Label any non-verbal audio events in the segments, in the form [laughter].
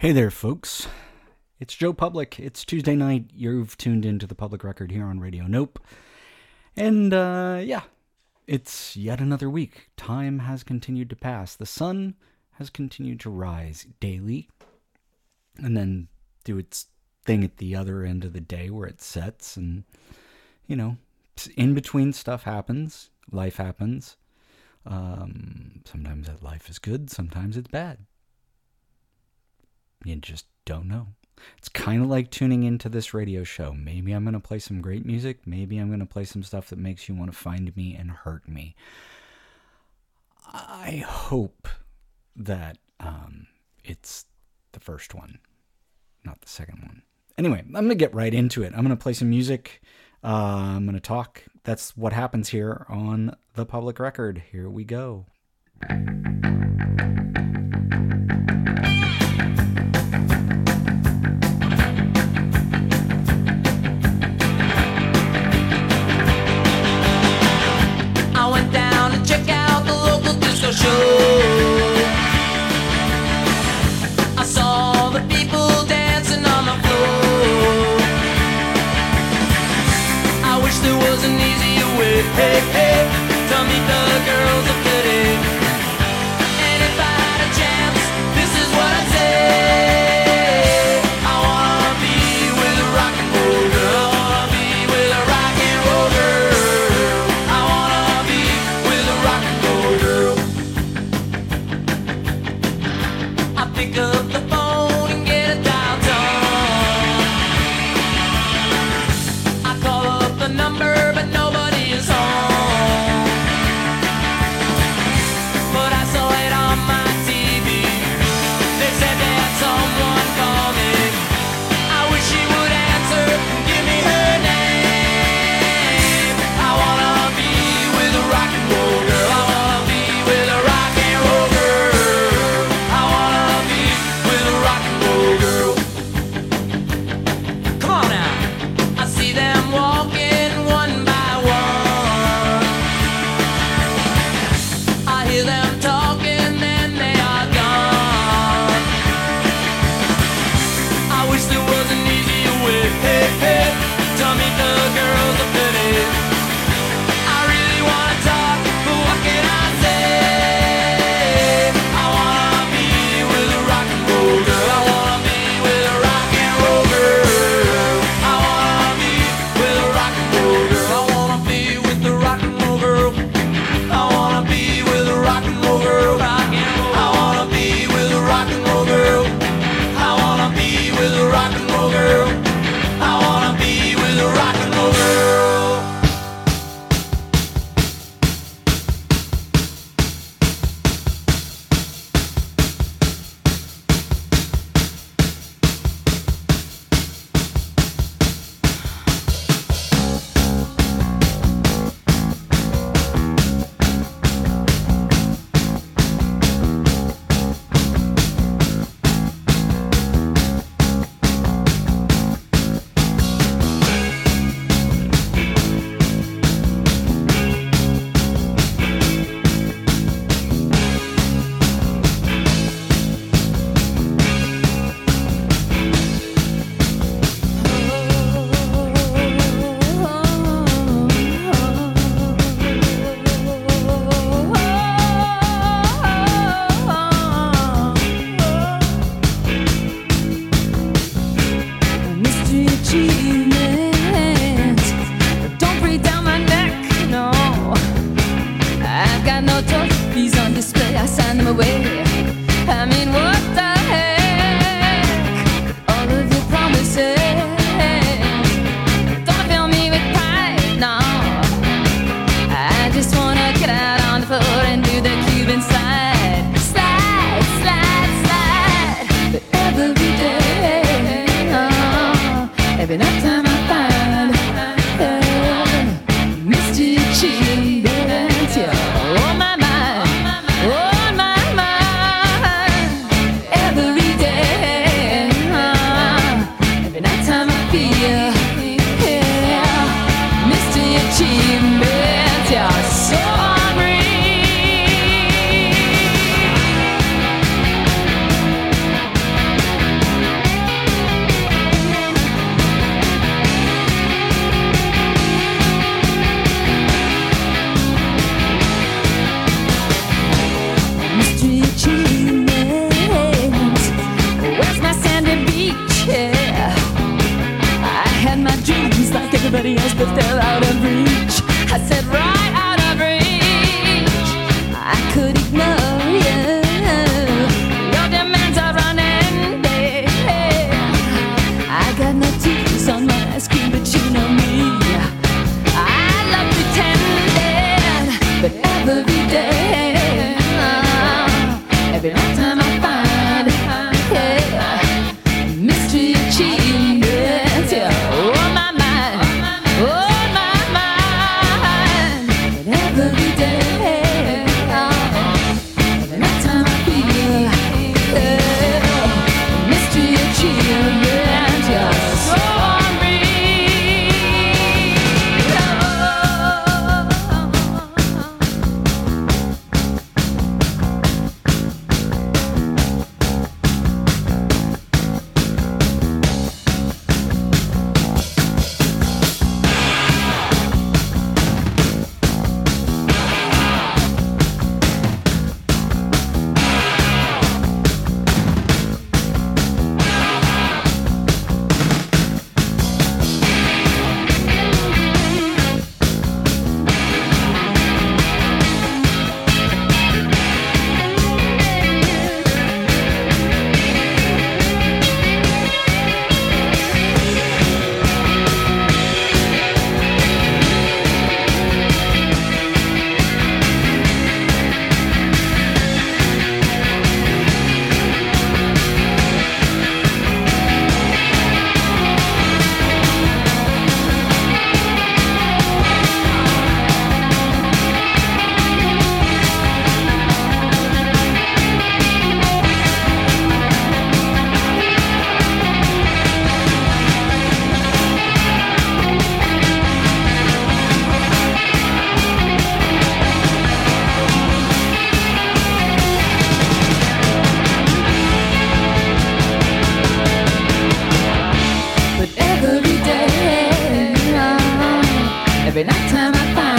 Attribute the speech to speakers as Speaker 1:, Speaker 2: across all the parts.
Speaker 1: Hey there, folks. It's Joe Public. It's Tuesday night. You've tuned into the public record here on Radio Nope. And, uh, yeah, it's yet another week. Time has continued to pass. The sun has continued to rise daily and then do its thing at the other end of the day where it sets. And, you know, in between stuff happens, life happens. Um, sometimes that life is good, sometimes it's bad. You just don't know. It's kind of like tuning into this radio show. Maybe I'm going to play some great music. Maybe I'm going to play some stuff that makes you want to find me and hurt me. I hope that um, it's the first one, not the second one. Anyway, I'm going to get right into it. I'm going to play some music. Uh, I'm going to talk. That's what happens here on the public record. Here we go.
Speaker 2: Every day, every night. Time I find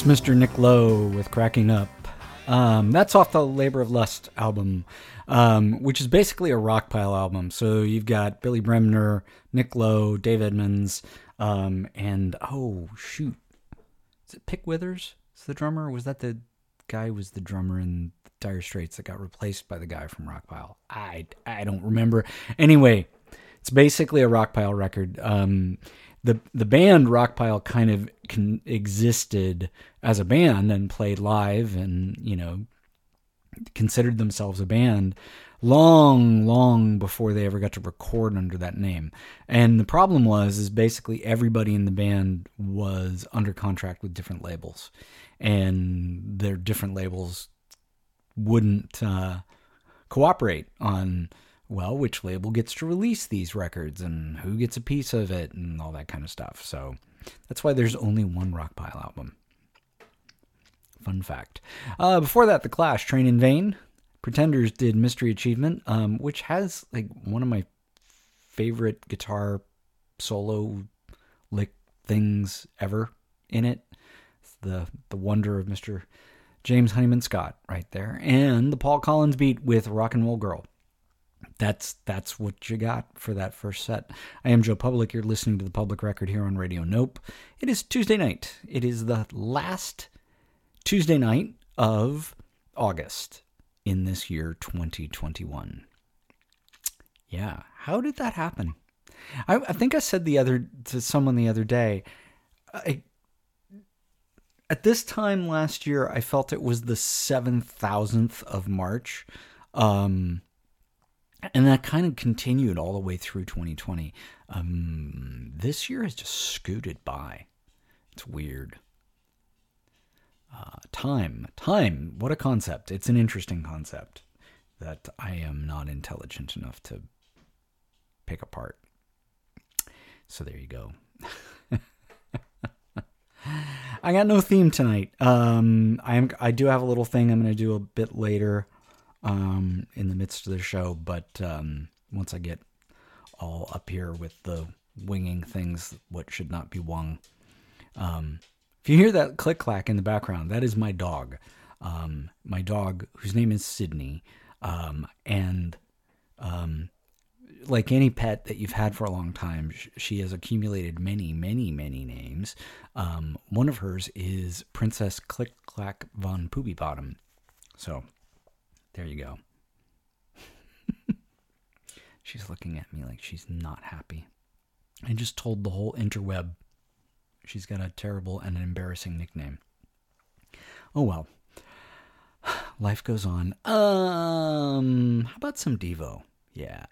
Speaker 3: That's Mr. Nick Lowe with Cracking Up. Um, that's off the Labor of Lust album, um, which is basically a rockpile album. So you've got Billy Bremner, Nick Lowe, Dave Edmunds, um, and oh shoot, is it Pick Withers? Is the drummer? Was that the guy who was the drummer in Dire Straits that got replaced by the guy from Rockpile? I I don't remember. Anyway, it's basically a rockpile record. Um, the the band Rockpile kind of con- existed as a band and played live, and you know considered themselves a band long long before they ever got to record under that name. And the problem was is basically everybody in the band was under contract with different labels. And their different labels wouldn't uh, cooperate on well which label gets to release these records and who gets a piece of it and all that kind of stuff. So that's why there's only one rockpile album. Fun fact. Uh, before that the clash train in vain pretenders did mystery achievement um, which has like one of my favorite guitar solo lick things ever in it. It's the the wonder of mr james honeyman scott right there. And the paul collins beat with rock and roll girl that's that's what you got for that first set. I am Joe Public. You're listening to the Public Record here on Radio Nope. It is Tuesday night. It is the last Tuesday night of August in this year 2021. Yeah, how did that happen? I, I think I said the other to someone the other day. I, at this time last year, I felt it was the seven thousandth of March. Um, and that kind of continued all the way through 2020. Um, this year has just scooted by. It's weird. Uh, time, time. What a concept! It's an interesting concept that I am not intelligent enough to pick apart. So there you go. [laughs] I got no theme tonight. Um, I am. I do have a little thing I'm going to do a bit later um, in the midst of the show. But um, once I get all up here with the winging things what should not be wung. Um, if you hear that click clack in the background, that is my dog. Um, my dog, whose name is Sydney, um, and um, like any pet that you've had for a long time, she has accumulated many, many, many names. Um, one of hers is Princess Click Clack von Poopy Bottom. So there you go. [laughs] she's looking at me like she's not happy. I just told the whole interweb she's got a terrible and an embarrassing nickname. Oh well. [sighs] Life goes on. Um, how about some Devo? Yeah.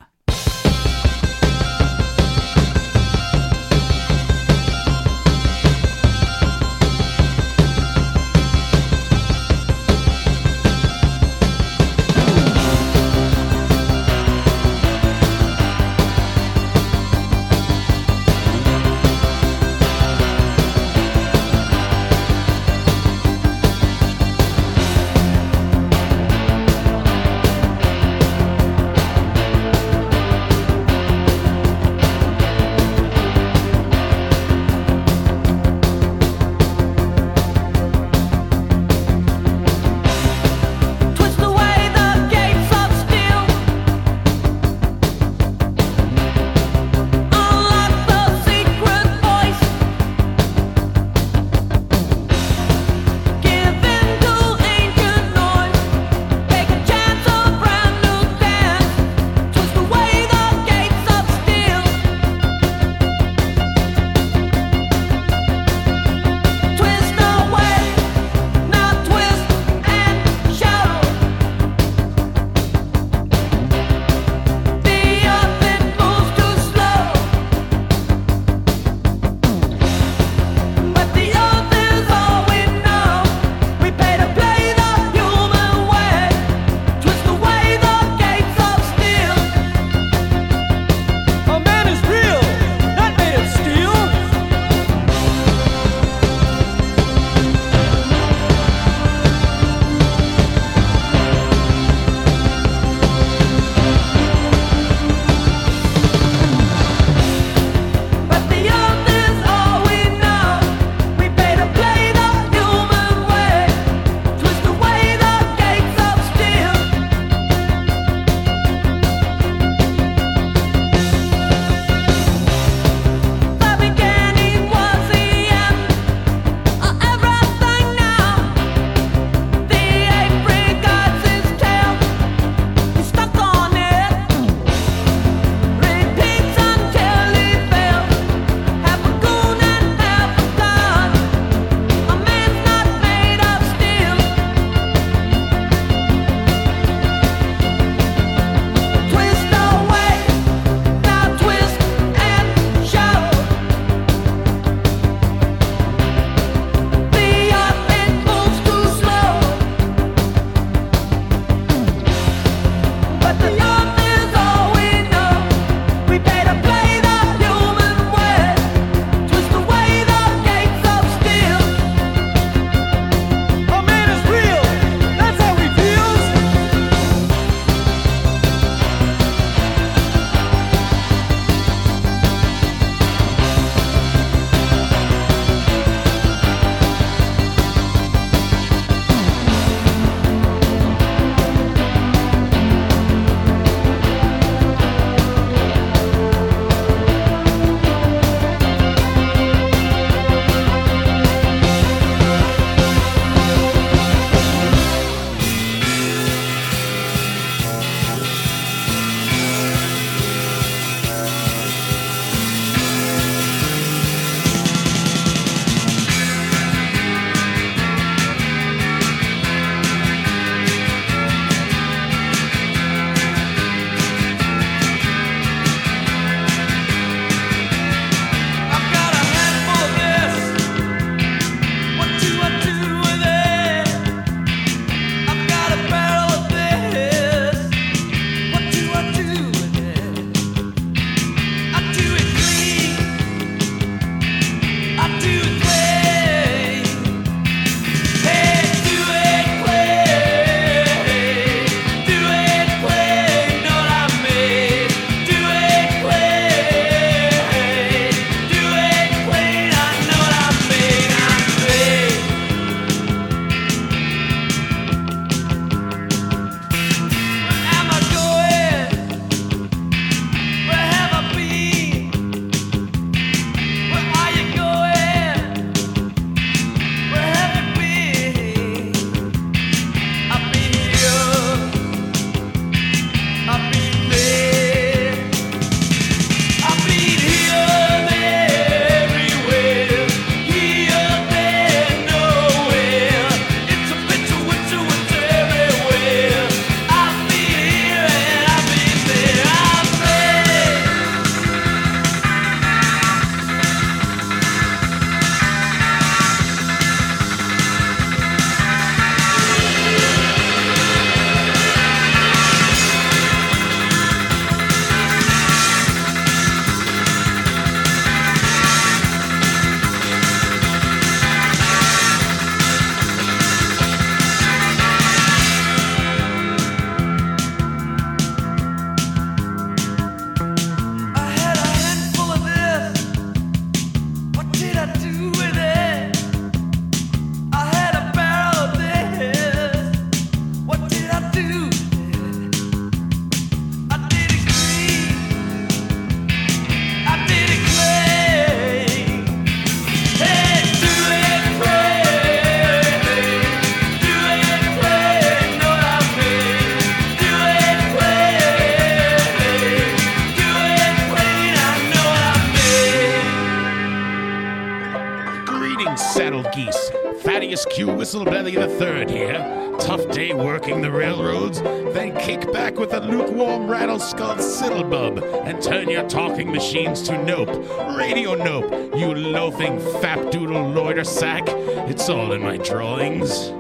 Speaker 4: All in my drawings.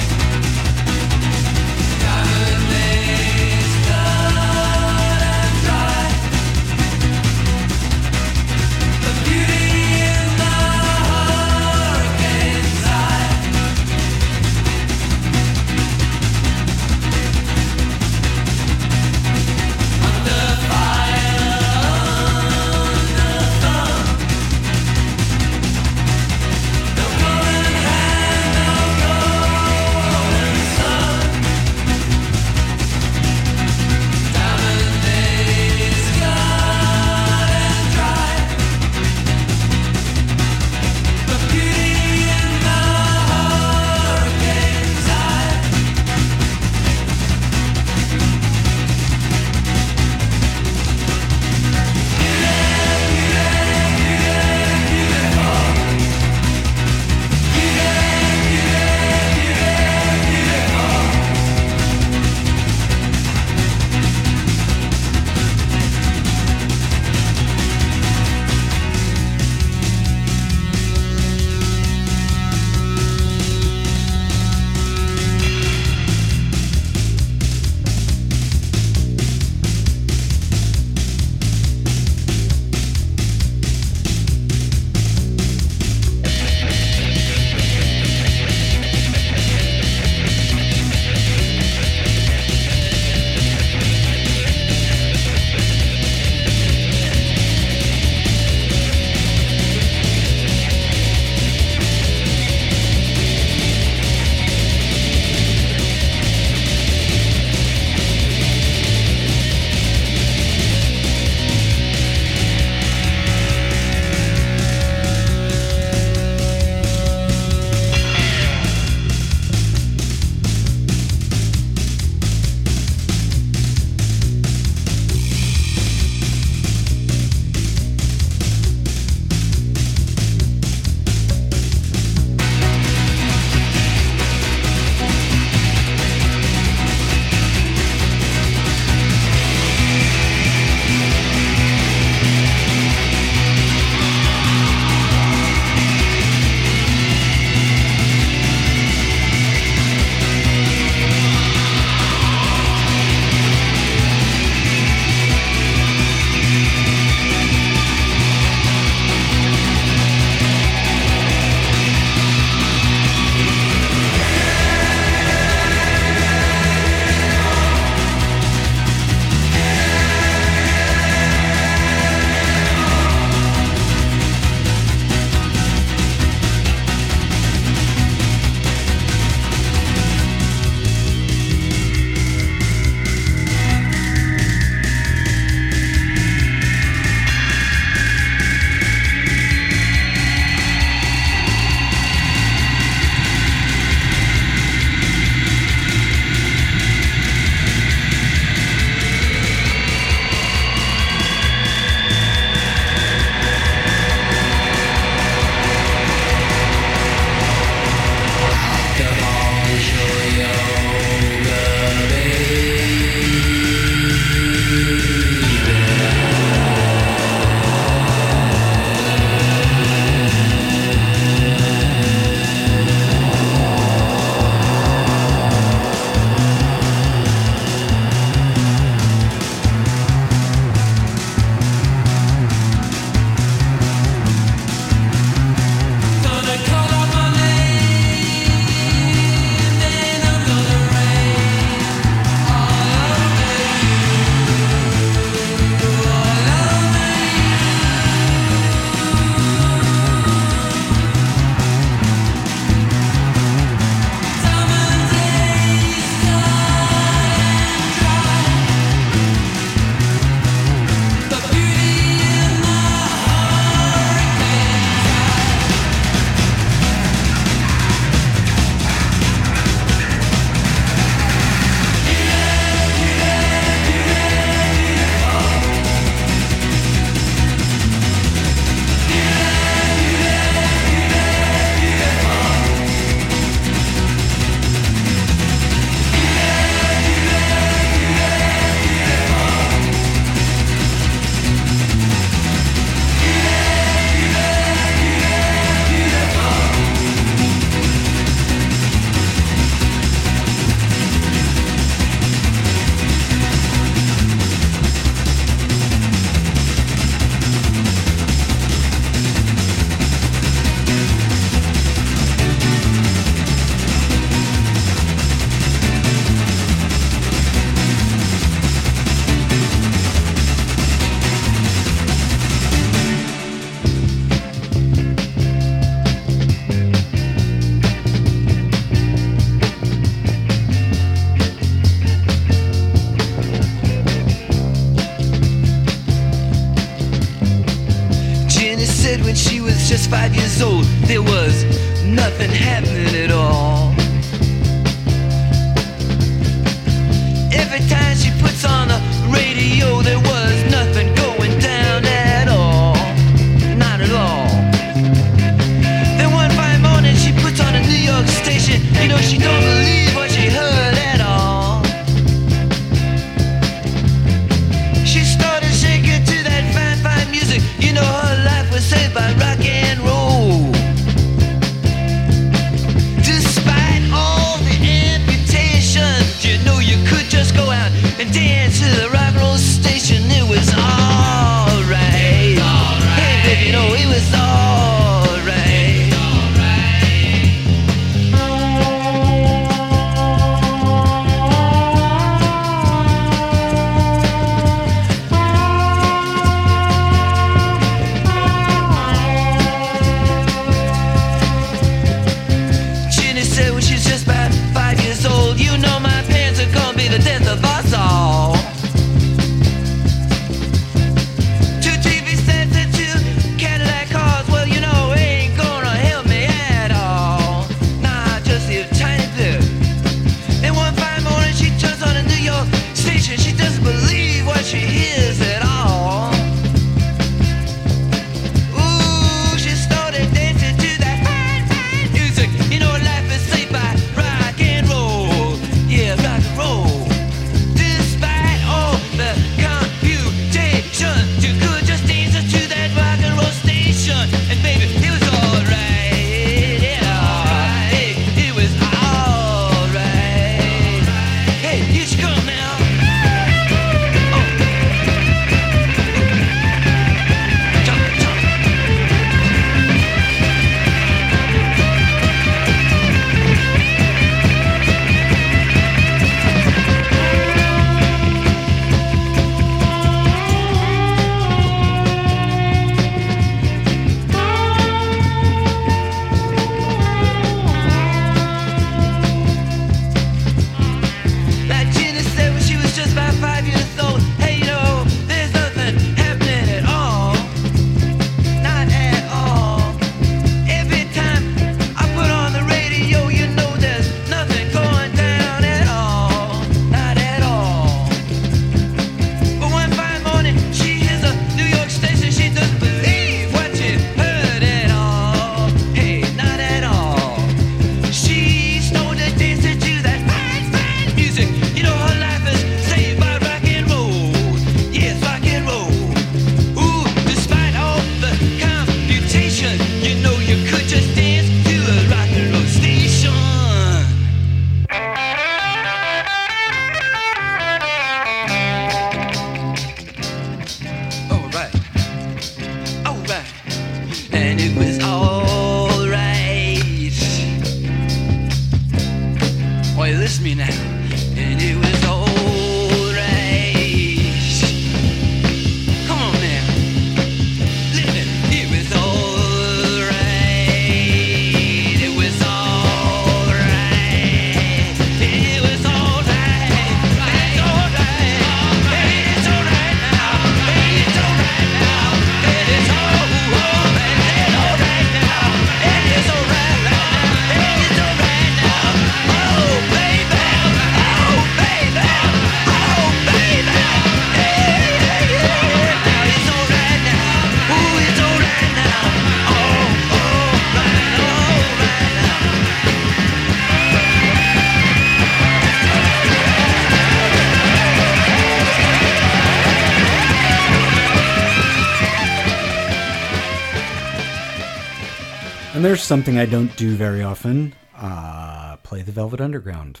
Speaker 5: And there's
Speaker 3: something I don't do very often: uh, play the Velvet Underground.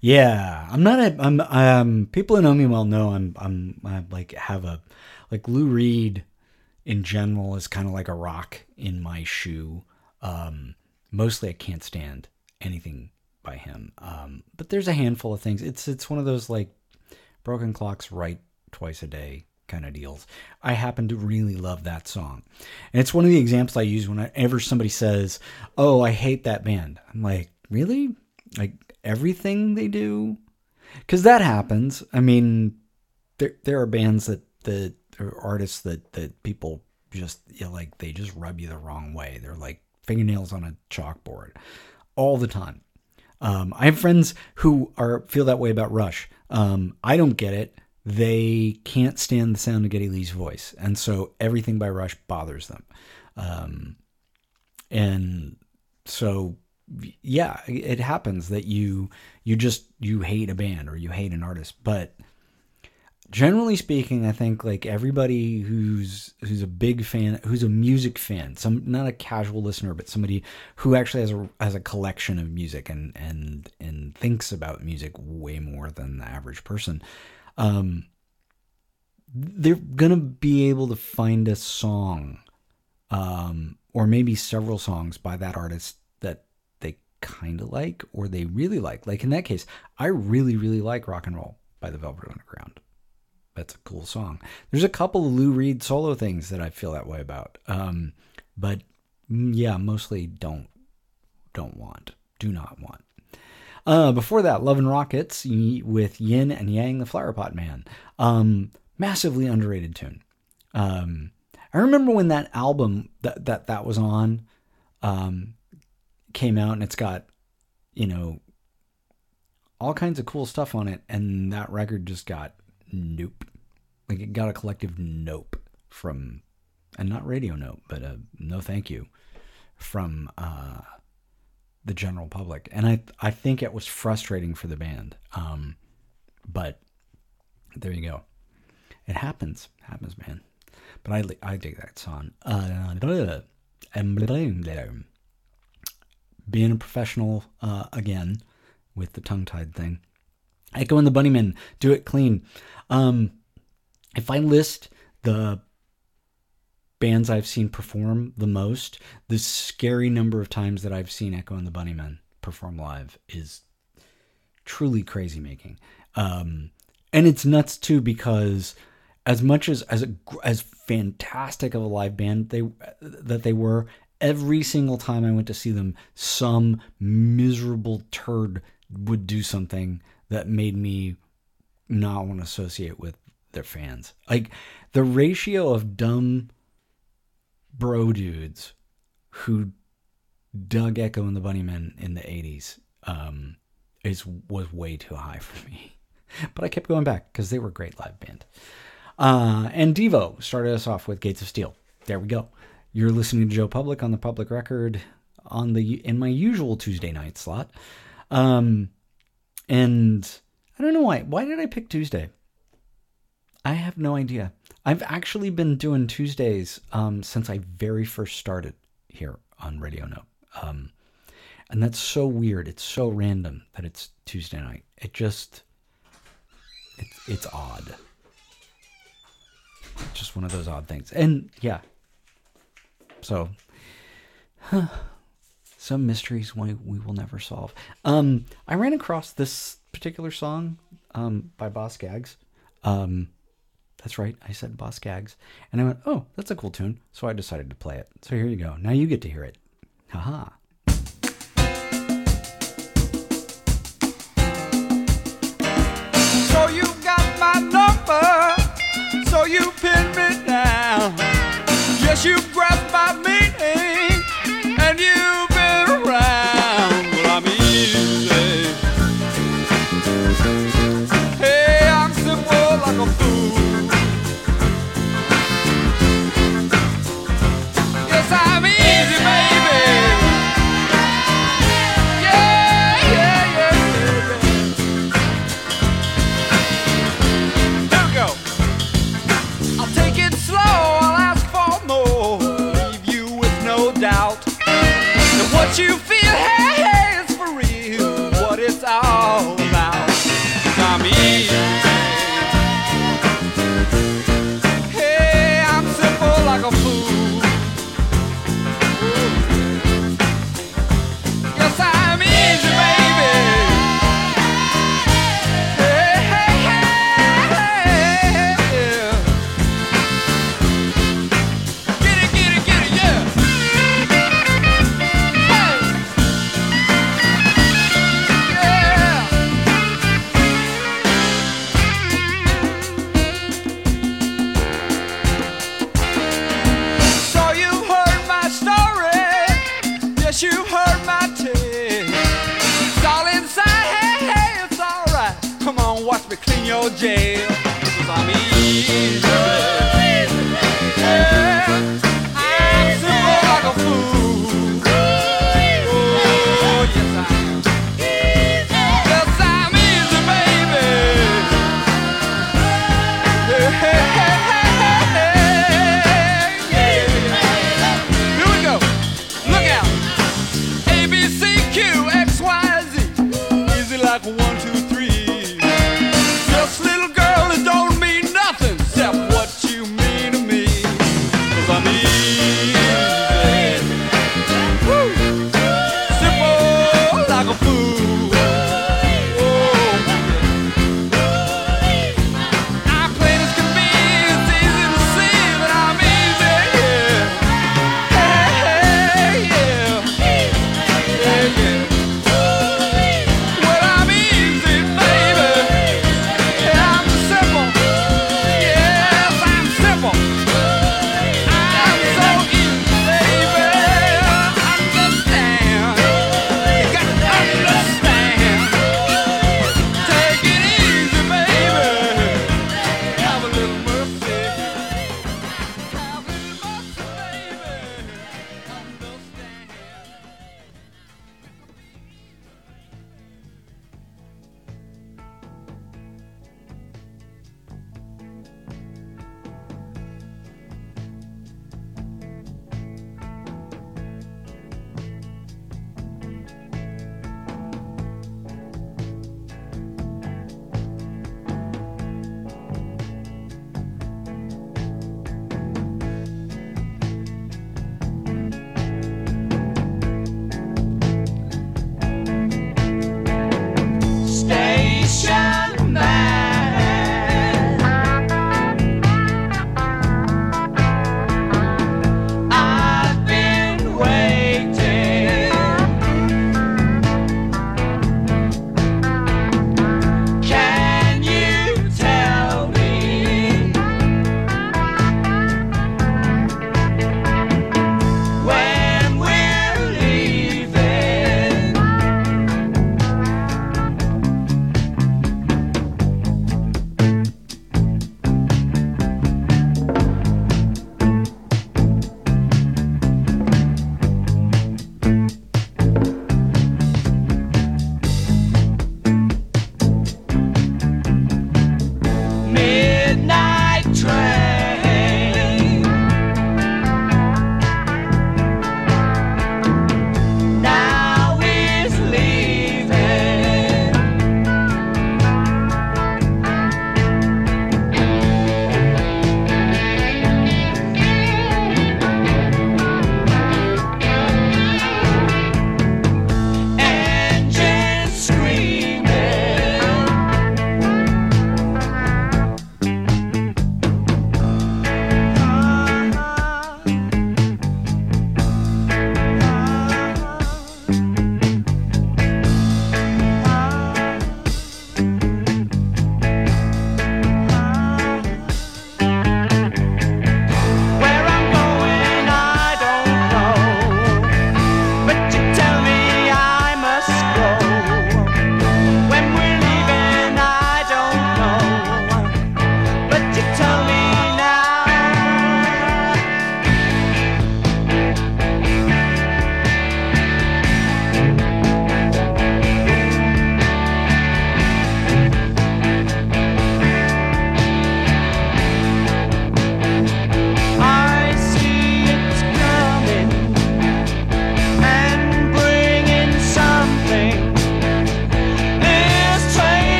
Speaker 3: Yeah, I'm not. A, I'm. Um, people who know me well know I'm. I'm. I like have a like Lou Reed in general is kind of like a rock in my shoe. Um, mostly, I can't stand anything by him. Um, but there's a handful of things. It's it's one of those like broken clocks right twice a day kind of deals. I happen to really love that song. And it's one of the examples I use whenever somebody says, Oh, I hate that band. I'm like, Really? Like everything they do? Because that happens. I mean, there, there are bands that, that are artists that, that people just, you know, like, they just rub you the wrong way. They're like fingernails on a chalkboard all the time. Um, I have friends who are feel that way about Rush. Um, I don't get it. They can't stand the sound of Geddy Lee's voice, and so everything by Rush bothers them. Um, and so, yeah, it happens that you you just you hate a band or you hate an artist, but generally speaking, I think like everybody who's who's a big fan, who's a music fan, some not a casual listener, but somebody who actually has a has a collection of music and and and thinks about music way more than the average person. Um, they're gonna be able to find a song, um, or maybe several songs by that artist that they kind of like or they really like. Like in that case, I really really like Rock and Roll by the Velvet Underground that's a cool song. There's a couple of Lou Reed solo things that I feel that way about. Um, but mm, yeah, mostly don't don't want, do not want. Uh, before that, Love and Rockets with Yin and Yang, the Flower Pot Man. Um, massively underrated tune. Um, I remember when that album that that that was on um, came out, and it's got you know all kinds of cool stuff on it, and that record just got nope. Like it got a collective nope from, and not radio nope, but a no thank you from uh, the general public. And I I think it was frustrating for the band. Um, but there you go. It happens, happens, man. But I I dig that song. Uh, being a professional uh, again with the tongue tied thing. Echo and the Bunnymen, do it clean. Um, if I list the bands I've seen perform the most, the scary number of times that I've seen Echo and the Bunnymen perform live is truly crazy making. Um, and it's nuts too because as much as as a, as fantastic of a live band they that they were, every single time I went to see them, some miserable turd would do something that made me not want to associate with their fans. Like the ratio of dumb bro dudes who dug Echo and the Bunnymen in the 80s um, is was way too high for me. [laughs] But I kept going back because they were a great live band. Uh, and Devo started us off with Gates of Steel. There we go. You're listening to Joe Public on the public record on the in my usual Tuesday night slot. Um, and I don't know why. Why did I pick Tuesday? I have no idea. I've actually been doing Tuesdays um, since I very first started here on Radio No. Um, and that's so weird. It's so random that it's Tuesday night. It just, it's, it's odd. Just one of those odd things. And yeah. So, huh, some mysteries we, we will never solve. Um, I ran across this particular song um, by Boss Gags. Um, that's right, I said Boss Gags. And I went, oh, that's a cool tune. So I decided to play it. So here you go. Now you get to hear it. Haha.
Speaker 6: So you got my number, so you pin me down. Yes, you grasped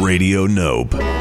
Speaker 7: Radio Nope.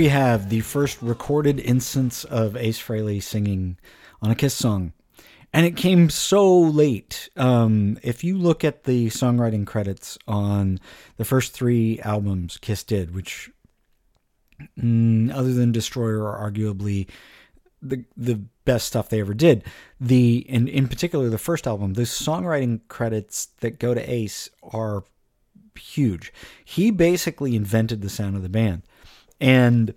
Speaker 5: We
Speaker 3: have the first recorded instance of Ace Frehley singing on a Kiss song. And it came so late. Um, if you look at the songwriting credits on the first three albums Kiss did, which mm, other than Destroyer, are arguably the the best stuff they ever did. The and in particular the first album, the songwriting credits that go to Ace are huge. He basically invented the sound of the band, and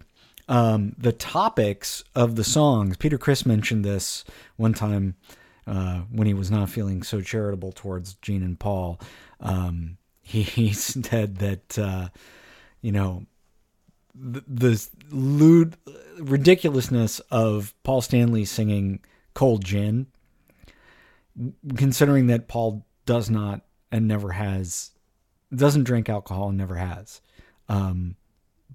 Speaker 3: um, the topics of the songs. Peter Criss mentioned this one time uh, when he was not feeling so charitable towards Gene and Paul. Um, he, [laughs] he said that uh, you know the, the lewd ridiculousness of Paul Stanley singing "Cold Gin," considering that Paul does not and never has doesn't drink alcohol and never has. Um,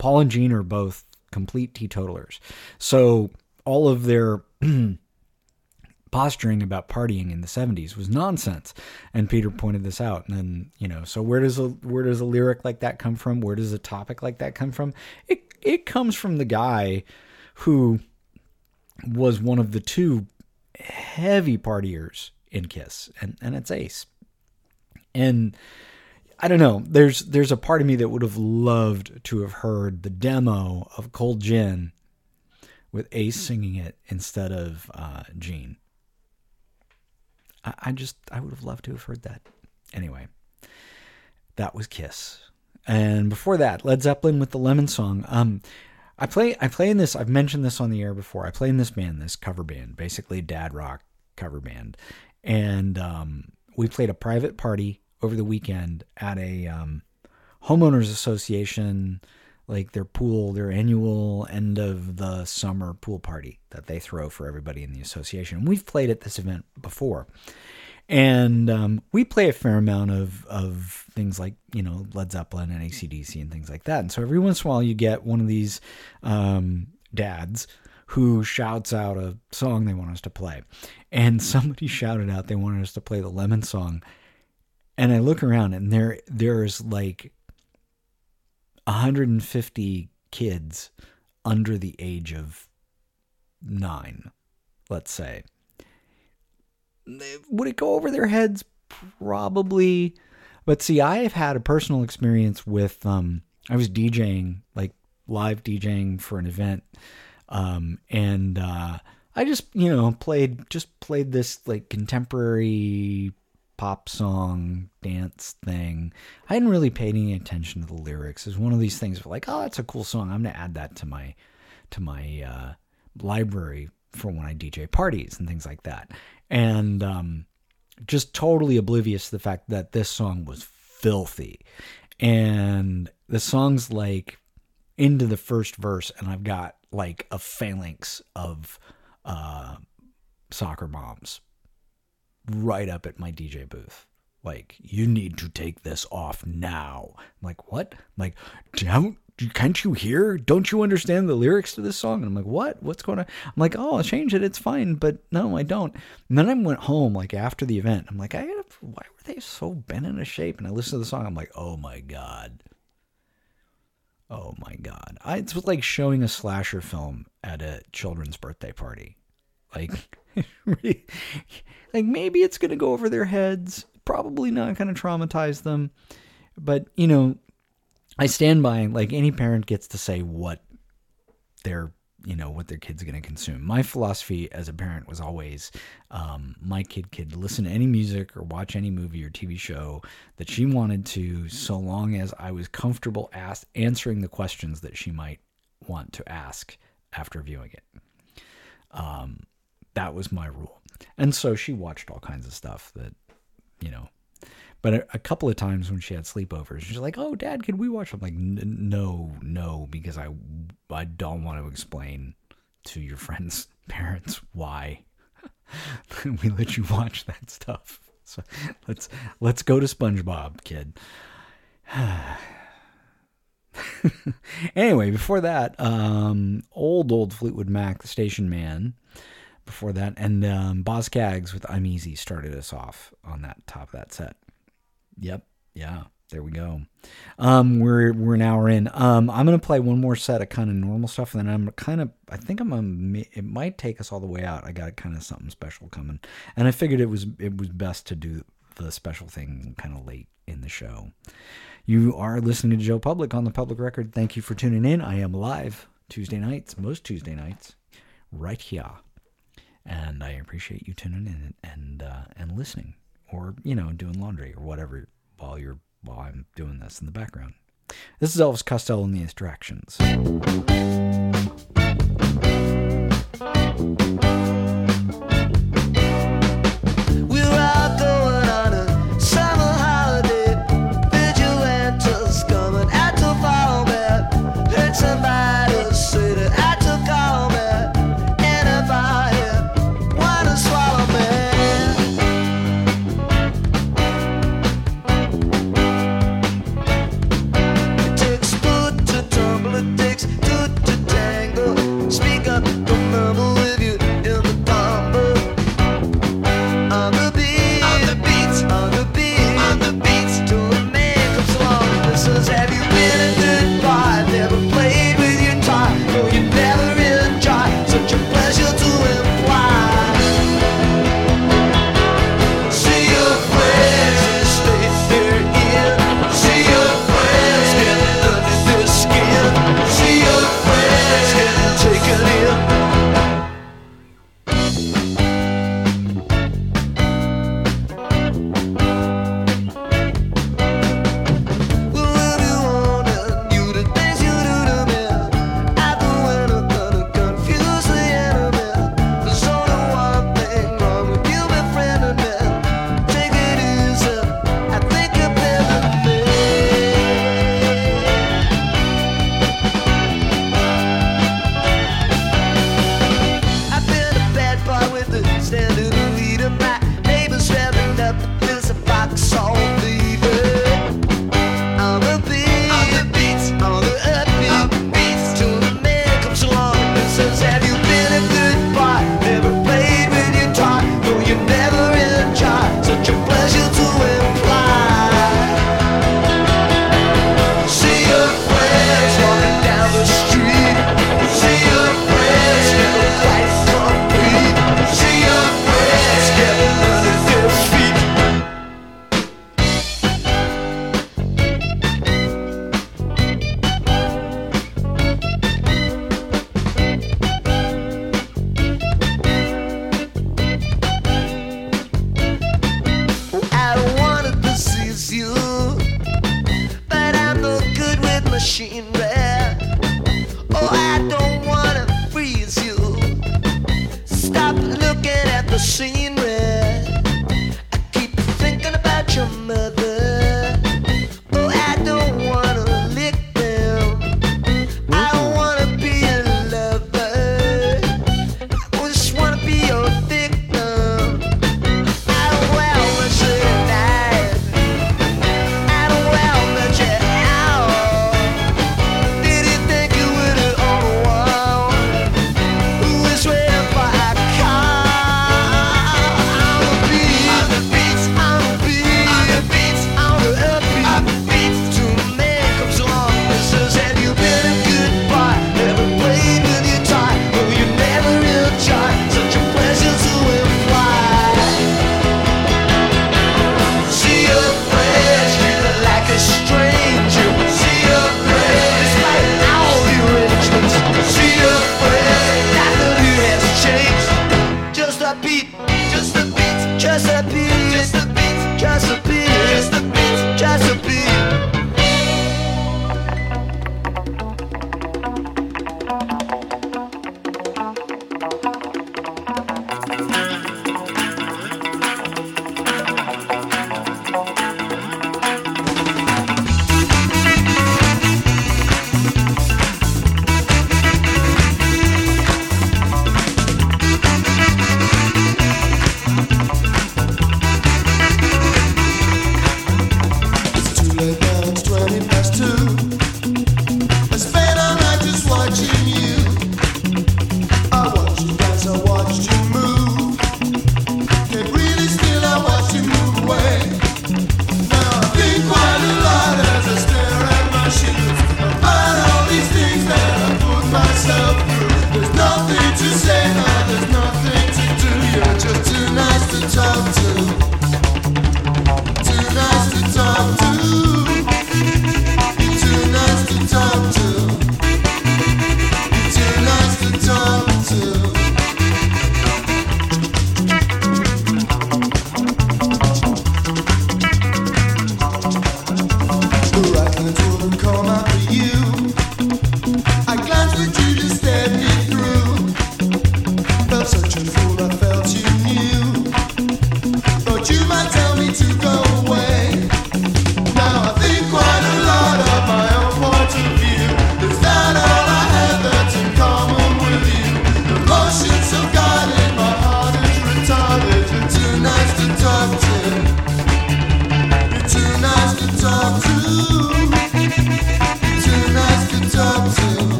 Speaker 3: Paul and Gene are both complete teetotalers, so all of their [clears throat] posturing about partying in the 70s was nonsense. And peter pointed this out. And then you know so where does a where does a lyric like that come from? Where does a topic like that come from? It it comes from the guy who was one of the two heavy partiers in kiss. And and it's ace. And I don't know. There's there's a part of me that would have loved to have heard the demo of Cold Gin with Ace singing it instead of uh, Gene. I, I just I would have loved to have heard that. Anyway, that was Kiss, and before that, Led Zeppelin with the Lemon Song. Um, I play I play in this. I've mentioned this on the air before. I play in this band, this cover band, basically dad rock cover band, and um, we played a private party over the weekend at a um, homeowners association like their pool, their annual end of the summer pool party that they throw for everybody in the association. We've played at this event before. And um, we play a fair amount of, of things like, you know, Led Zeppelin and ACDC and things like that. And so every once in a while you get one of these um, dads who shouts out a song they want us to play. And somebody [laughs] shouted out they wanted us to play the Lemon song. And I look around and there there's like 150 kids under the age of nine, let's say. Would it go over their heads? Probably. But see, I have had a personal experience with, um, I was DJing, like live DJing for an event. Um, and, uh, I just, you know, played, just played this like contemporary pop song dance thing. I hadn't really paid any attention to the lyrics. It's one of these things like, oh, that's a cool song. I'm gonna add that to my to my uh, library for when I DJ parties and things like that. And um, just totally oblivious to the fact that this song was filthy. And the song's like into the first verse, and I've got like a phalanx of uh, soccer moms right up at my DJ booth. Like, you need to take this off now. I'm like, what? I'm like, don't can't you hear? Don't you understand the lyrics to this song? And I'm like, what? What's going on? I'm like, oh, I'll change it. It's fine. But no, I don't. And then I went home like after the event. I'm like, I why were they so bent into shape? And I listened to the song. I'm like, oh my god. Oh my god. I, it's like showing a slasher film at a children's birthday party. Like, [laughs] like maybe it's going to go over their heads. Probably not going to traumatize them. But, you know, I stand by like any parent gets to say what their you know what their kid's going to consume. My philosophy as a parent was always um, my kid could listen to any music or watch any movie or TV show that she wanted to, so long as I was comfortable ask, answering the questions that she might want to ask after viewing it. Um, that was my rule, and so she watched all kinds of stuff that you know but a, a, couple of times when she had sleepovers, she's like, "Oh, Dad, can we watch?" I'm like, "No, no," because I I don't want to explain to your friends' [laughs] parents why [laughs] we let you watch that stuff. So let's let's go to SpongeBob, kid. [sighs] anyway, before that, um, old old Fleetwood Mac, the station man. Before that, and um, Boz Scaggs with "I'm Easy" started us off on that top of that set. Yep. Yeah. There we go. Um, we're we're an hour in. Um, I'm gonna play one more set of kind of normal stuff, and then I'm kind of. I think I'm. A, it might take us all the way out. I got kind of something special coming, and I figured it was it was best to do the special thing kind of late in the show. You are listening to Joe Public on the public record. Thank you for tuning in. I am live Tuesday nights, most Tuesday nights, right here. And I appreciate you tuning in and uh, and listening, or you know, doing laundry or whatever while you're while I'm doing this in the background. This is Elvis Costello and the Distractions.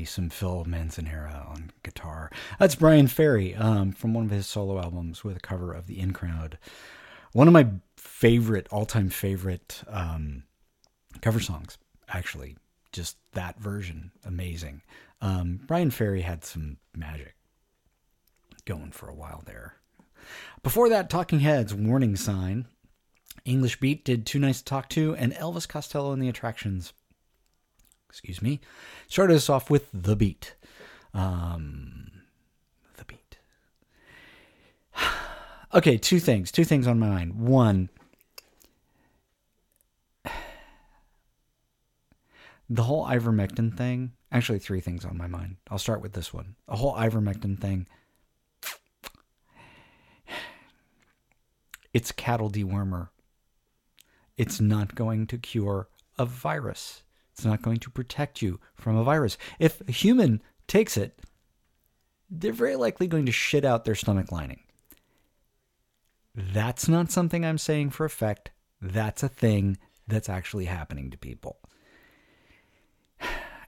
Speaker 8: Me
Speaker 3: some Phil Manzanera on guitar. That's Bryan Ferry um, from one of his solo albums with a cover of The In Crowd. One of my favorite, all time favorite um, cover songs, actually. Just that version, amazing. Um, Bryan Ferry had some magic going for a while there. Before that, Talking Heads, Warning Sign. English Beat did Too Nice to Talk To, and Elvis Costello and the Attractions excuse me, started us off with The Beat. Um, the Beat. [sighs] okay, two things. Two things on my mind. One, [sighs] the whole ivermectin thing. Actually, three things on my mind. I'll start with this one. The whole ivermectin thing. [sighs] It's cattle dewormer. It's not going to cure a virus. It's not going to protect you from a virus. If a human takes it, they're very likely going to shit out their stomach lining. That's not something I'm saying for effect. That's a thing that's actually happening to people.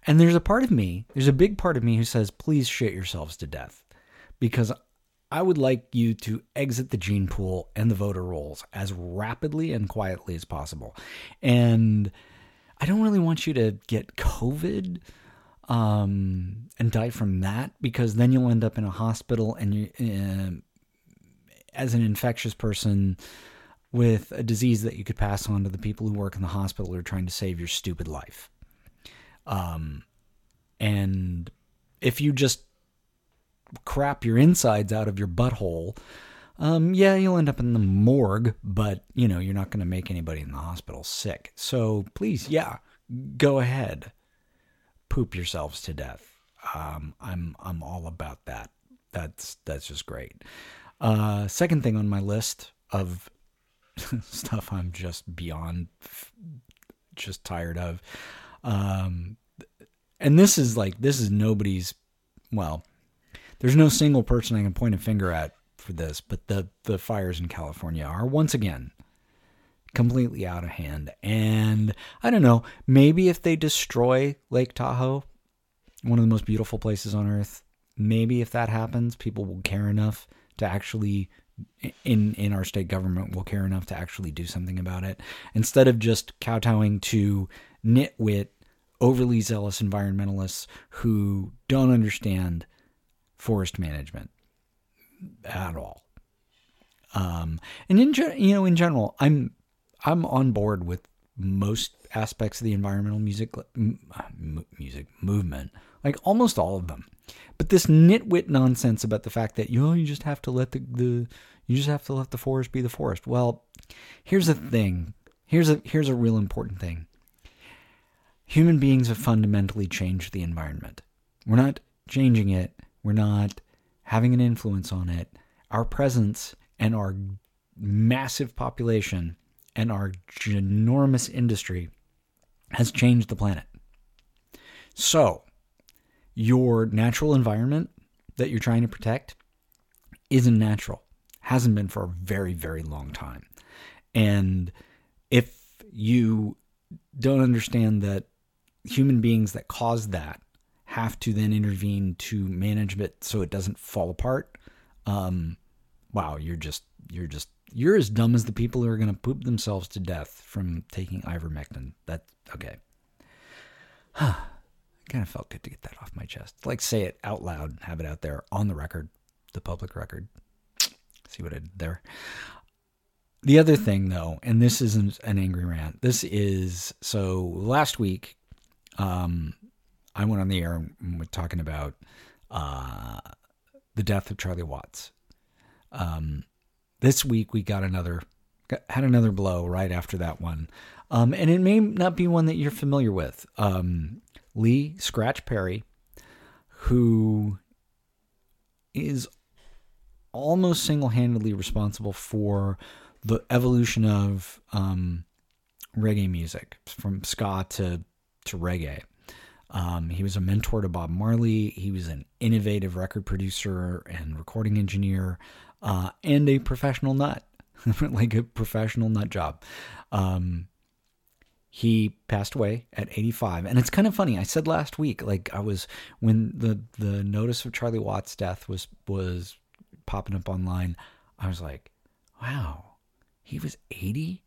Speaker 3: And there's a part of me, there's a big part of me who says, please shit yourselves to death. Because I would like you to exit the gene pool and the voter rolls as rapidly and quietly as possible. And I don't really want you to get COVID um, and die from that because then you'll end up in a hospital and you, uh, as an infectious person with a disease that you could pass on to the people who work in the hospital who are trying to save your stupid life. Um, and if you just crap your insides out of your butthole, um, yeah, you'll end up in the morgue, but you know you're not going to make anybody in the hospital sick. So please, yeah, go ahead, poop yourselves to death. Um, I'm I'm all about that. That's that's just great. Uh, second thing on my list of [laughs] stuff I'm just beyond just tired of. Um, and this is like this is nobody's. Well, there's no single person I can point a finger at for this, but the the fires in California are once again completely out of hand. And I don't know, maybe if they destroy Lake Tahoe, one of the most beautiful places on earth, maybe if that happens, people will care enough to actually in in our state government will care enough to actually do something about it instead of just kowtowing to nitwit overly zealous environmentalists who don't understand forest management at all. Um, and in gen- you know in general i'm i'm on board with most aspects of the environmental music m- music movement like almost all of them. But this nitwit nonsense about the fact that you know you just have to let the, the you just have to let the forest be the forest. Well here's the thing. Here's a here's a real important thing. Human beings have fundamentally changed the environment. We're not changing it. We're not having an influence on it our presence and our massive population and our ginormous industry has changed the planet. So your natural environment that you're trying to protect isn't natural hasn't been for a very very long time. And if you don't understand that human beings that caused that have to then intervene to manage it so it doesn't fall apart. Um wow you're just you're just you're as dumb as the people who are going to poop themselves to death from taking ivermectin. That okay. [sighs] Kind of felt good to get that off my chest. Like say it out loud have it out there on the record the public record. [sniffs] See what i did there? The other thing though and this isn't an angry rant. This is so last week um i went on the air and was talking about uh the death of charlie watts. Um this week we got another had another blow right after that one. Um and it may not be one that you're familiar with. Um lee scratch perry who is almost single-handedly responsible for the evolution of um, reggae music from ska to to reggae. Um, he was a mentor to Bob Marley. He was an innovative record producer and recording engineer, uh, and a professional nut, [laughs] like a professional nut job. Um, he passed away at 85 and it's kind of funny i said last week like i was when the the notice of charlie watts death was was popping up online i was like wow he was 80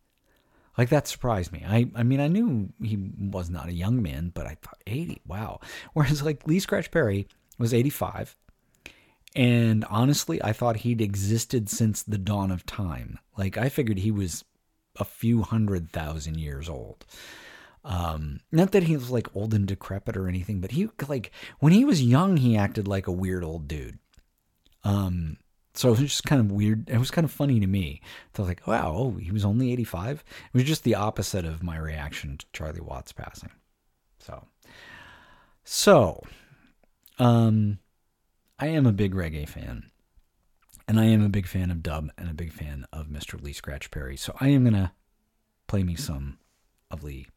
Speaker 3: like that surprised me i i mean i knew he was not a young man but i thought 80 wow [laughs] whereas like lee scratch perry was 85 and honestly i thought he'd existed since the dawn of time like i figured he was a few hundred thousand years old. Um, not that he was like old and decrepit or anything, but he like when he was young, he acted like a weird old dude. Um, so it was just kind of weird. It was kind of funny to me. So I was like, wow, oh, he was only 85. It was just the opposite of my reaction to Charlie Watts passing. So, so, um, I am a big reggae fan. And I am a big fan of dub and a big fan of Mr. Lee Scratch Perry. So I am going to play me some of Lee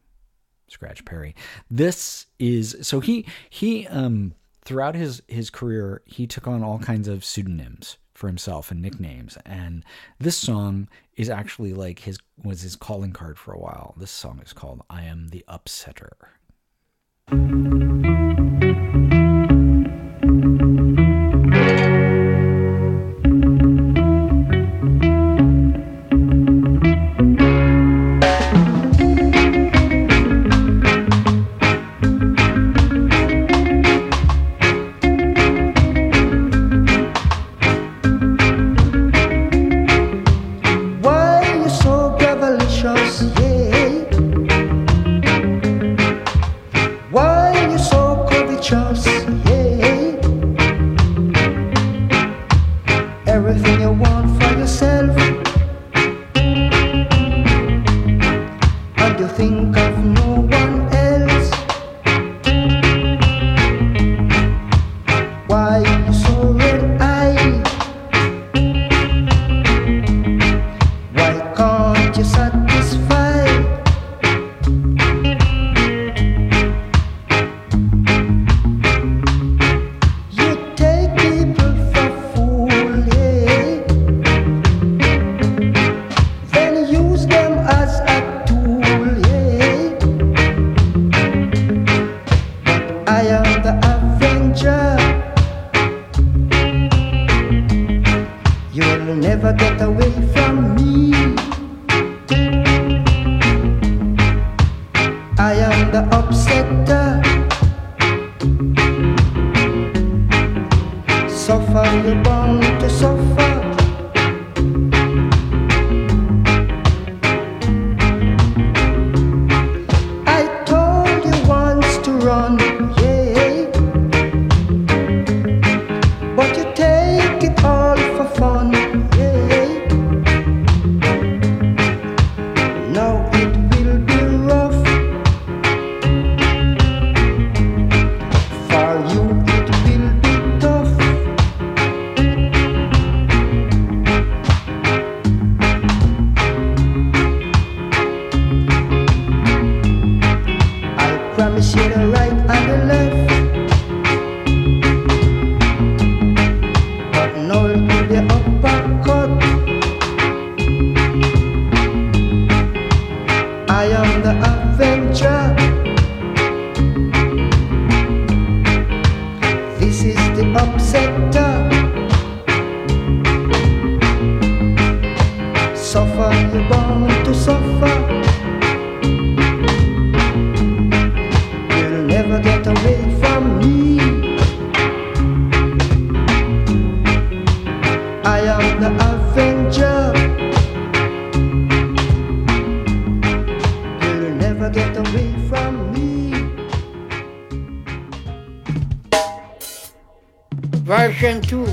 Speaker 3: Scratch Perry. This is so he he um throughout his his career he took on all kinds of pseudonyms for himself and nicknames and this song is actually like his was his calling card for a while. This song is called I am the upsetter.
Speaker 9: Version 2.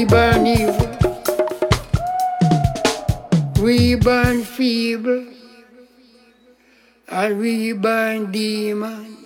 Speaker 5: We
Speaker 9: burn evil. We burn feeble. And we burn demons.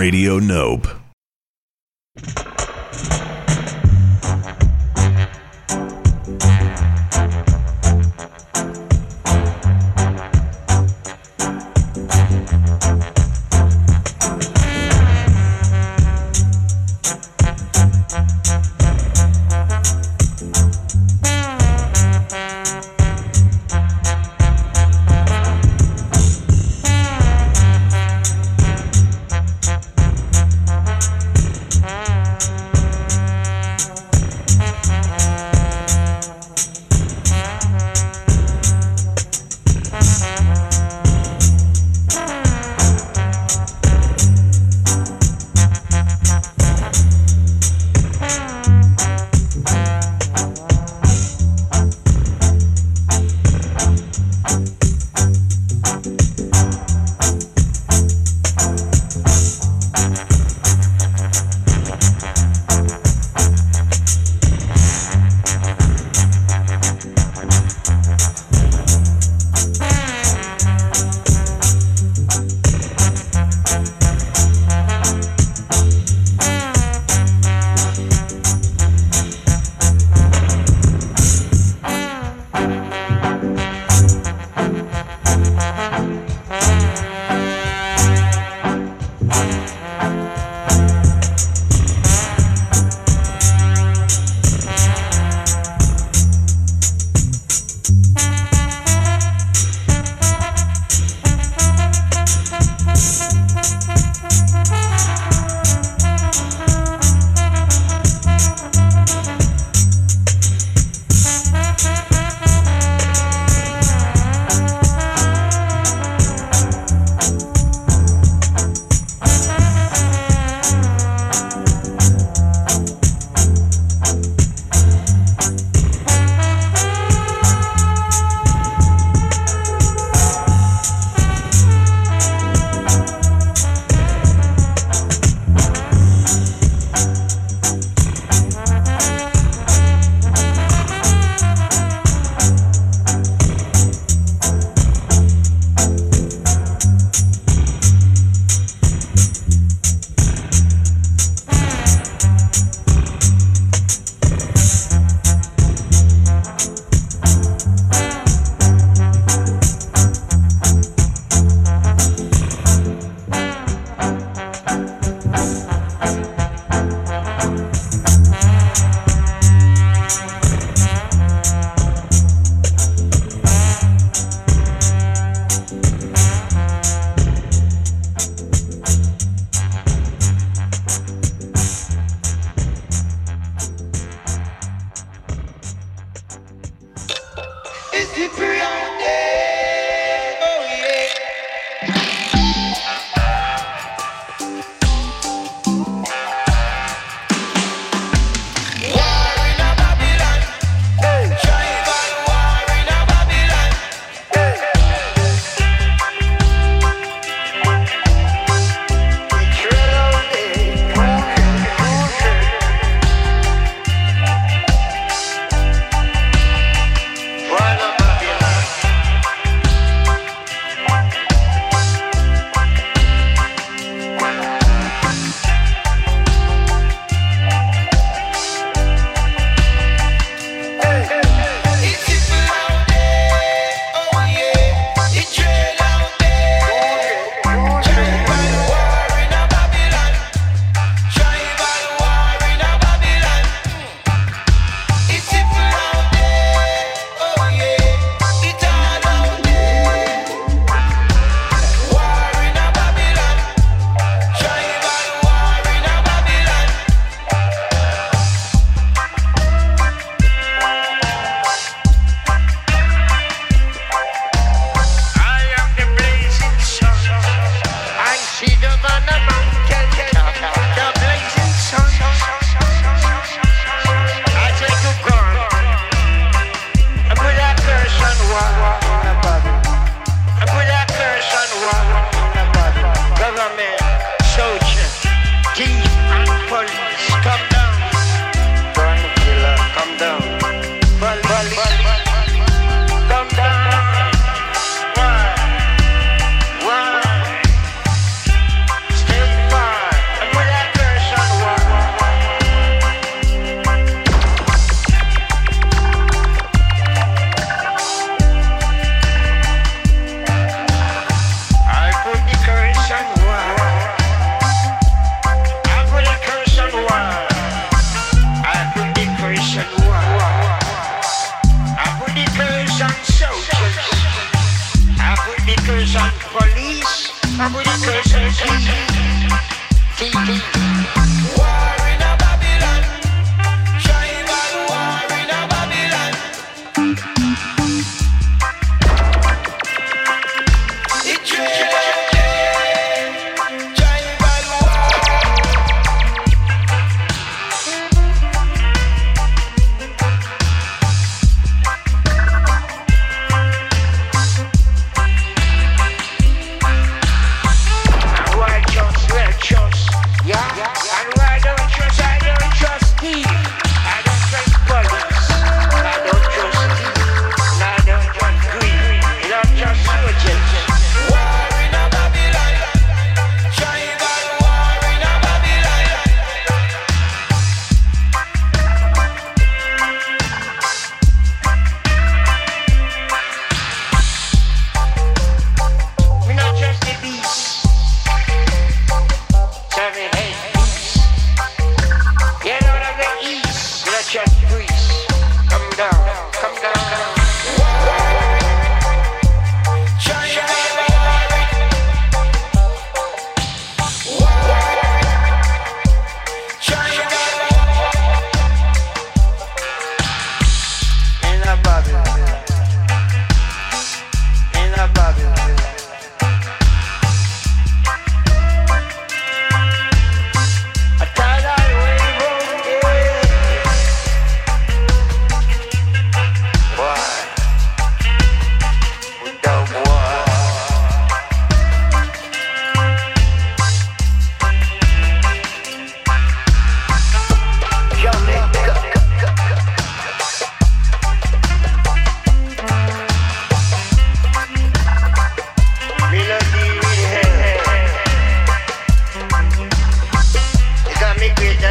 Speaker 7: Radio Nope.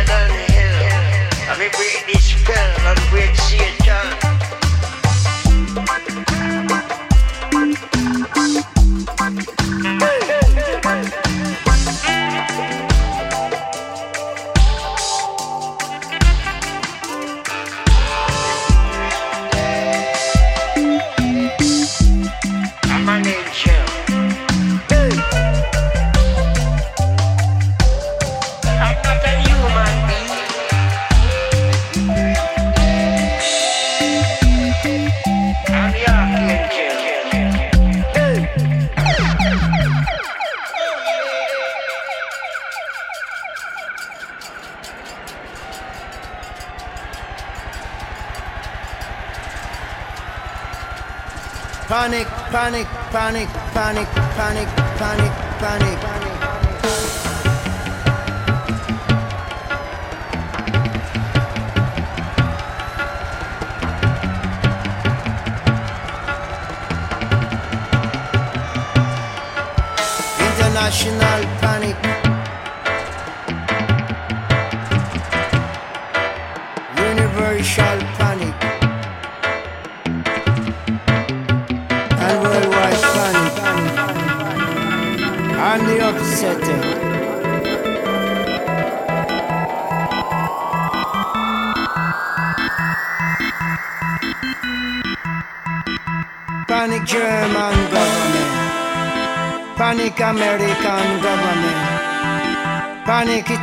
Speaker 9: down the hill. I'm a British girl, I'm a great
Speaker 10: theater. panic, panic, panic, panic.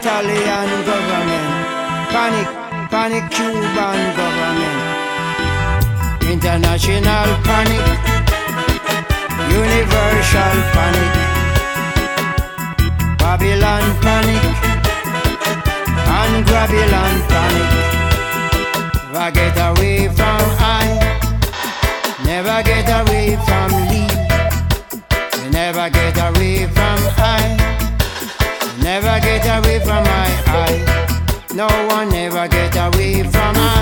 Speaker 10: Italian government, panic, panic Cuban government, international panic, universal panic, Babylon panic, and Babylon panic. If I get away from I, never get away from Lee, never get No one ever get away from us.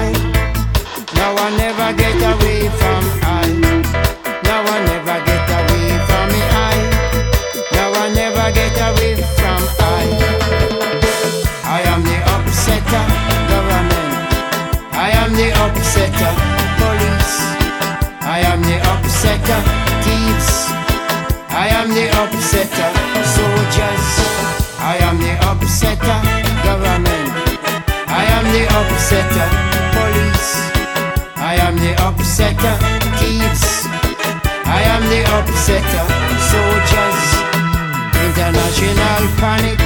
Speaker 10: upsetter police. I am the upsetter thieves. I am the upsetter soldiers. International panic,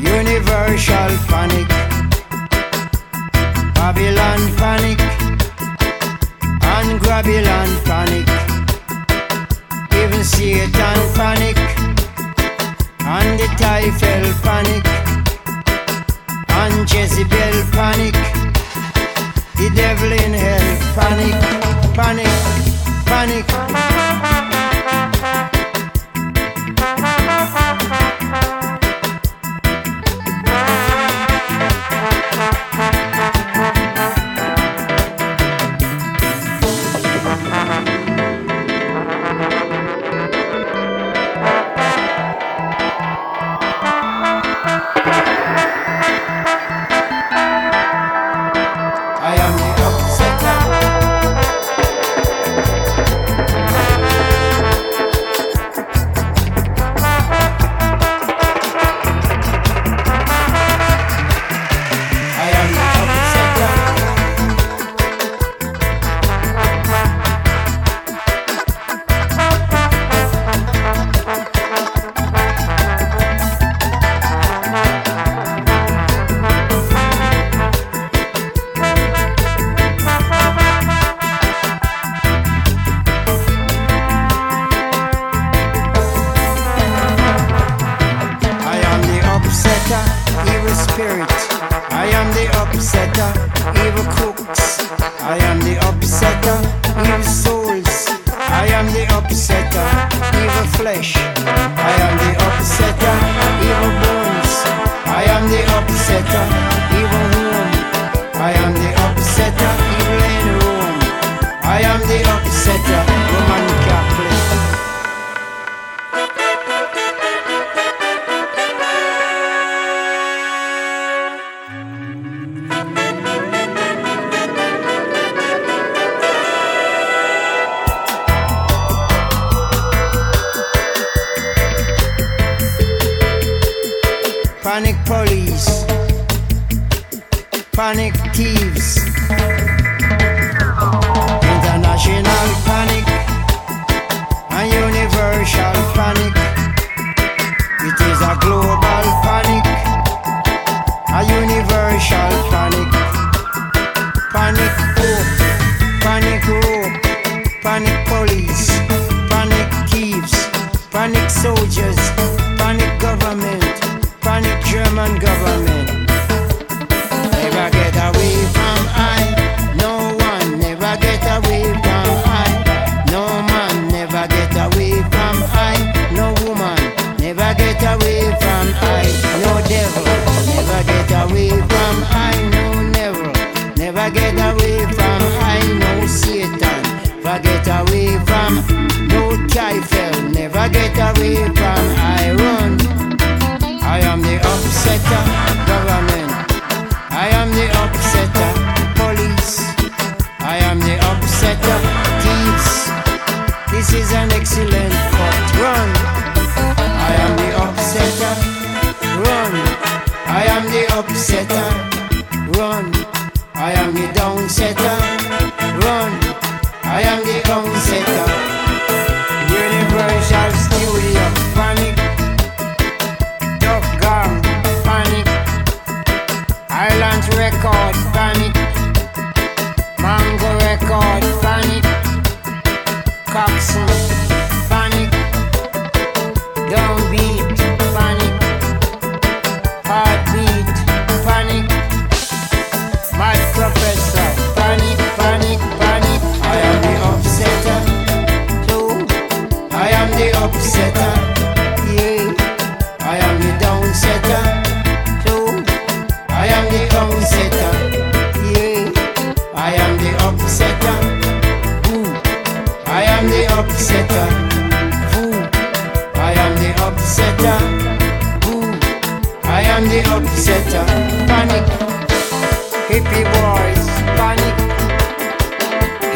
Speaker 10: universal panic.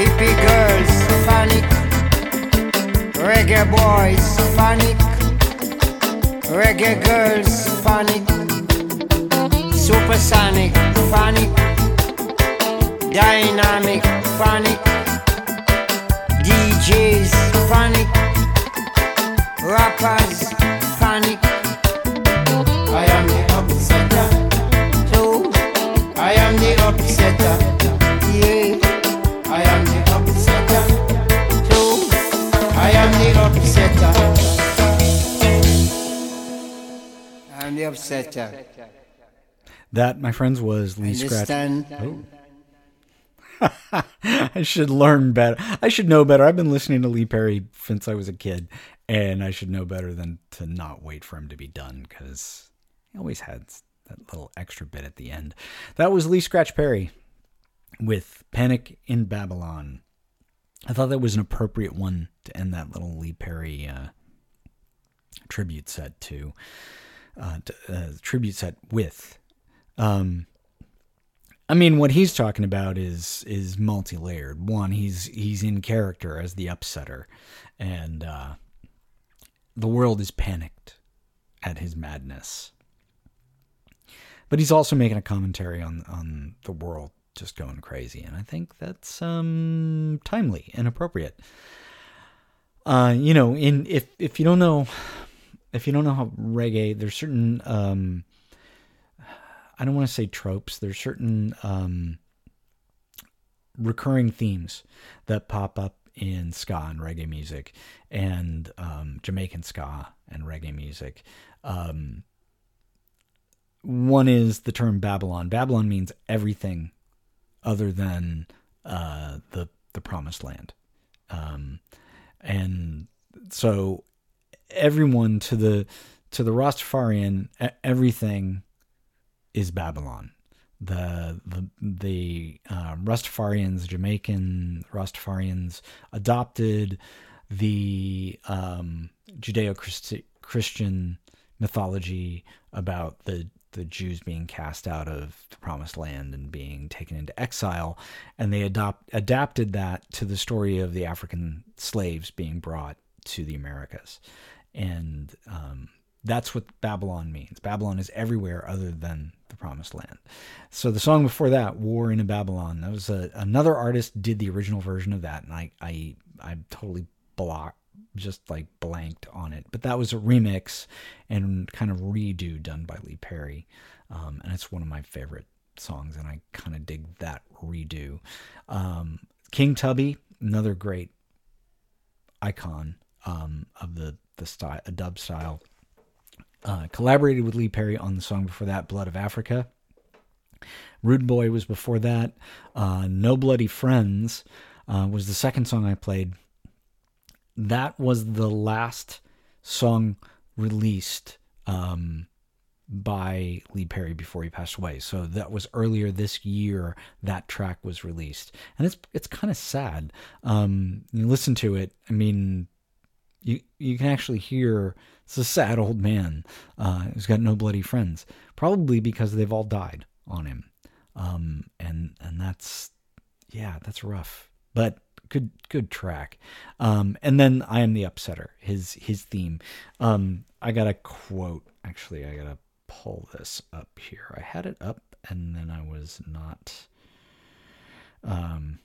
Speaker 10: Hippie girls, panic. Reggae boys, panic. Reggae girls, panic. Supersonic, panic. Dynamic, panic. DJs, panic. Rappers, panic. I'm.
Speaker 3: That, my friends, was Lee Scratch.
Speaker 10: Understand?
Speaker 3: Oh. [laughs] I should learn better. I should know better. I've been listening to Lee Perry since I was a kid, and I should know better than to not wait for him to be done because he always had that little extra bit at the end. That was Lee Scratch Perry with Panic in Babylon. I thought that was an appropriate one to end that little Lee Perry uh, tribute set to. Uh, uh, tribute set with. Um, I mean, what he's talking about is is multi layered. One, he's he's in character as the upsetter, and uh, the world is panicked at his madness. But he's also making a commentary on on the world just going crazy, and I think that's um, timely and appropriate. Uh, you know, in if if you don't know if you don't know how reggae, there's certain um, I don't want to say tropes. There's certain um, recurring themes that pop up in ska and reggae music, and um, Jamaican ska and reggae music. Um, one is the term Babylon. Babylon means everything other than uh, the the promised land, um, and so everyone to the to the Rastafarian, everything is Babylon. The the the uh, Rastafarians, Jamaican Rastafarians, adopted the um, Judeo-Christian mythology about the the Jews being cast out of the Promised Land and being taken into exile, and they adopt adapted that to the story of the African slaves being brought to the Americas, and um, That's what Babylon means. Babylon is everywhere other than the promised land. So the song before that, War in a Babylon, that was a, another artist did the original version of that, and I I I totally blocked just like blanked on it. But that was a remix and kind of redo done by Lee Perry, um, and it's one of my favorite songs, and I kind of dig that redo. Um, King Tubby, another great icon um, of the the style, a dub style. Uh, collaborated with Lee Perry on the song before that, "Blood of Africa." Rude Boy was before that. Uh, no Bloody Friends uh, was the second song I played. That was the last song released um, by Lee Perry before he passed away. So that was earlier this year that track was released, and it's it's kind of sad. Um, you listen to it. I mean, you you can actually hear it's a sad old man uh, who's got no bloody friends, probably because they've all died on him, um, and and that's yeah, that's rough, but good good track. Um, and then I am the upsetter, his his theme. Um, I got a quote. Actually, I gotta pull this up here. I had it up, and then I was not. Um,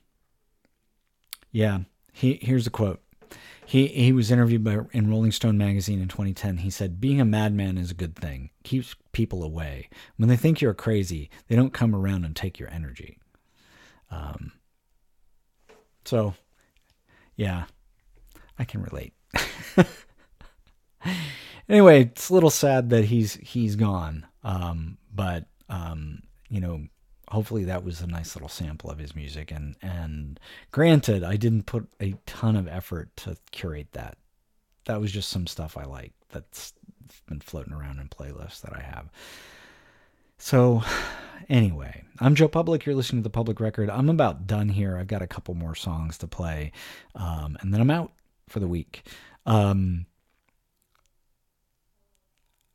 Speaker 3: yeah, he here's a quote. He he was interviewed by in Rolling Stone magazine in 2010. He said, "Being a madman is a good thing. Keeps people away. When they think you're crazy, they don't come around and take your energy." Um. So, yeah, I can relate. [laughs] anyway, it's a little sad that he's he's gone. Um, but um, you know, hopefully that was a nice little sample of his music. And and granted, I didn't put a ton of effort to curate that. That was just some stuff I like that's been floating around in playlists that I have. So, anyway, I'm Joe Public. You're listening to the Public Record. I'm about done here. I've got a couple more songs to play, um, and then I'm out for the week. Um,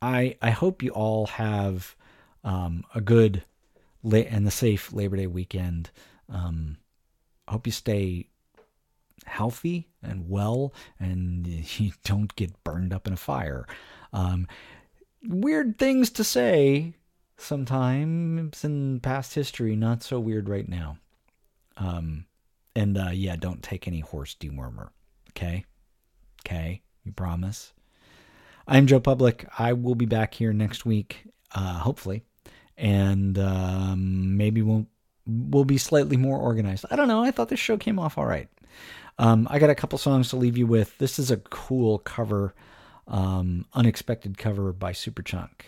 Speaker 3: I I hope you all have um, a good and the safe Labor Day weekend. Um, I hope you stay healthy and well, and [laughs] you don't get burned up in a fire. Um, weird things to say sometimes in past history, not so weird right now. Um, and uh, yeah, don't take any horse dewormer. Okay, okay, you promise. I'm Joe Public. I will be back here next week, uh, hopefully, and um, maybe we'll we'll be slightly more organized. I don't know. I thought this show came off all right. Um, I got a couple songs to leave you with. This is a cool cover, um, unexpected cover by Superchunk.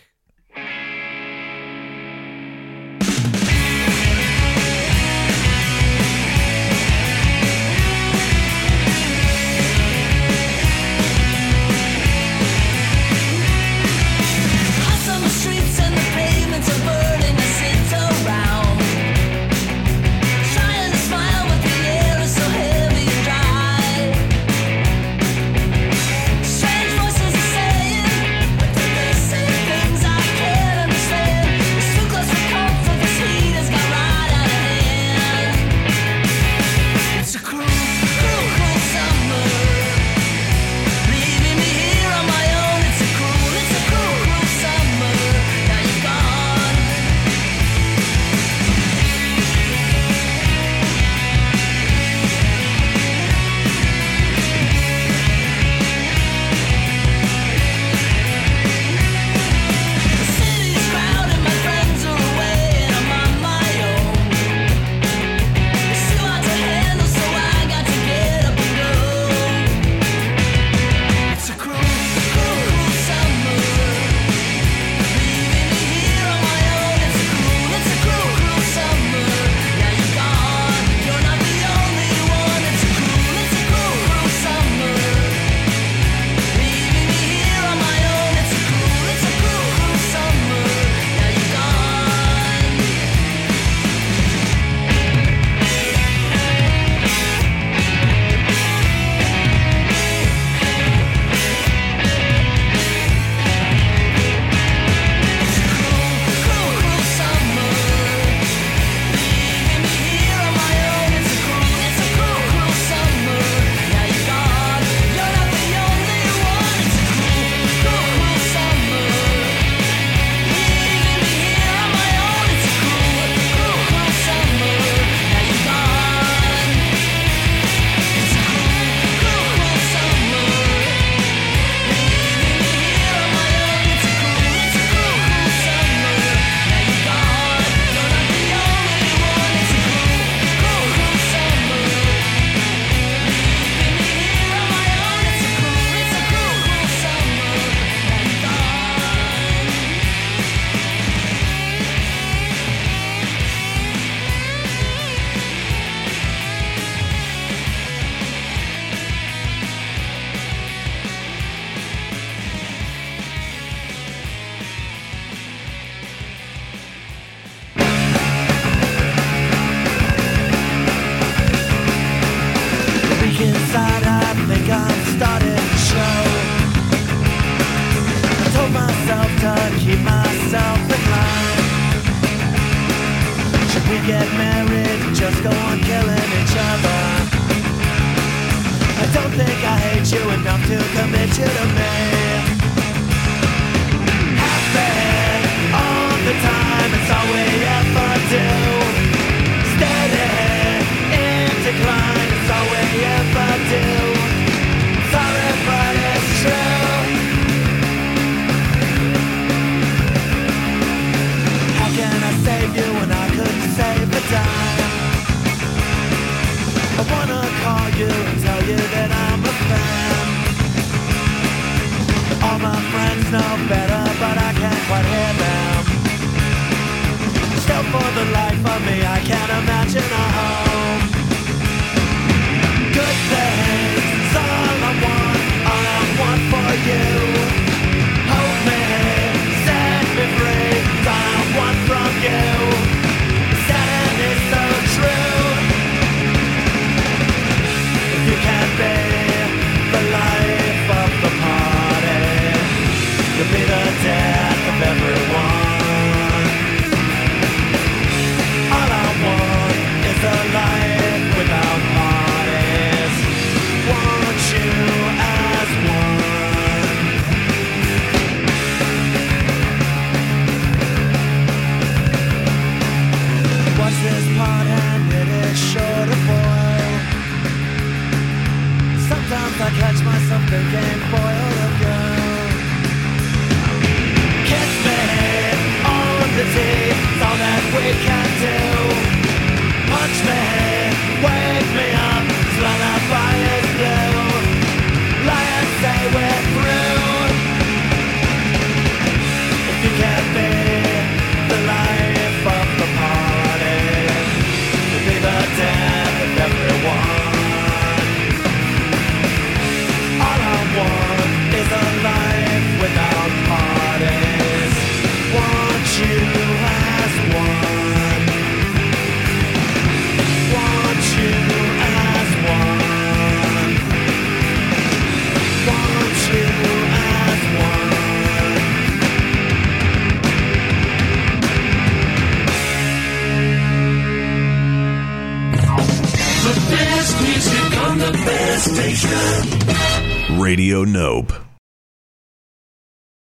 Speaker 7: Radio Nope.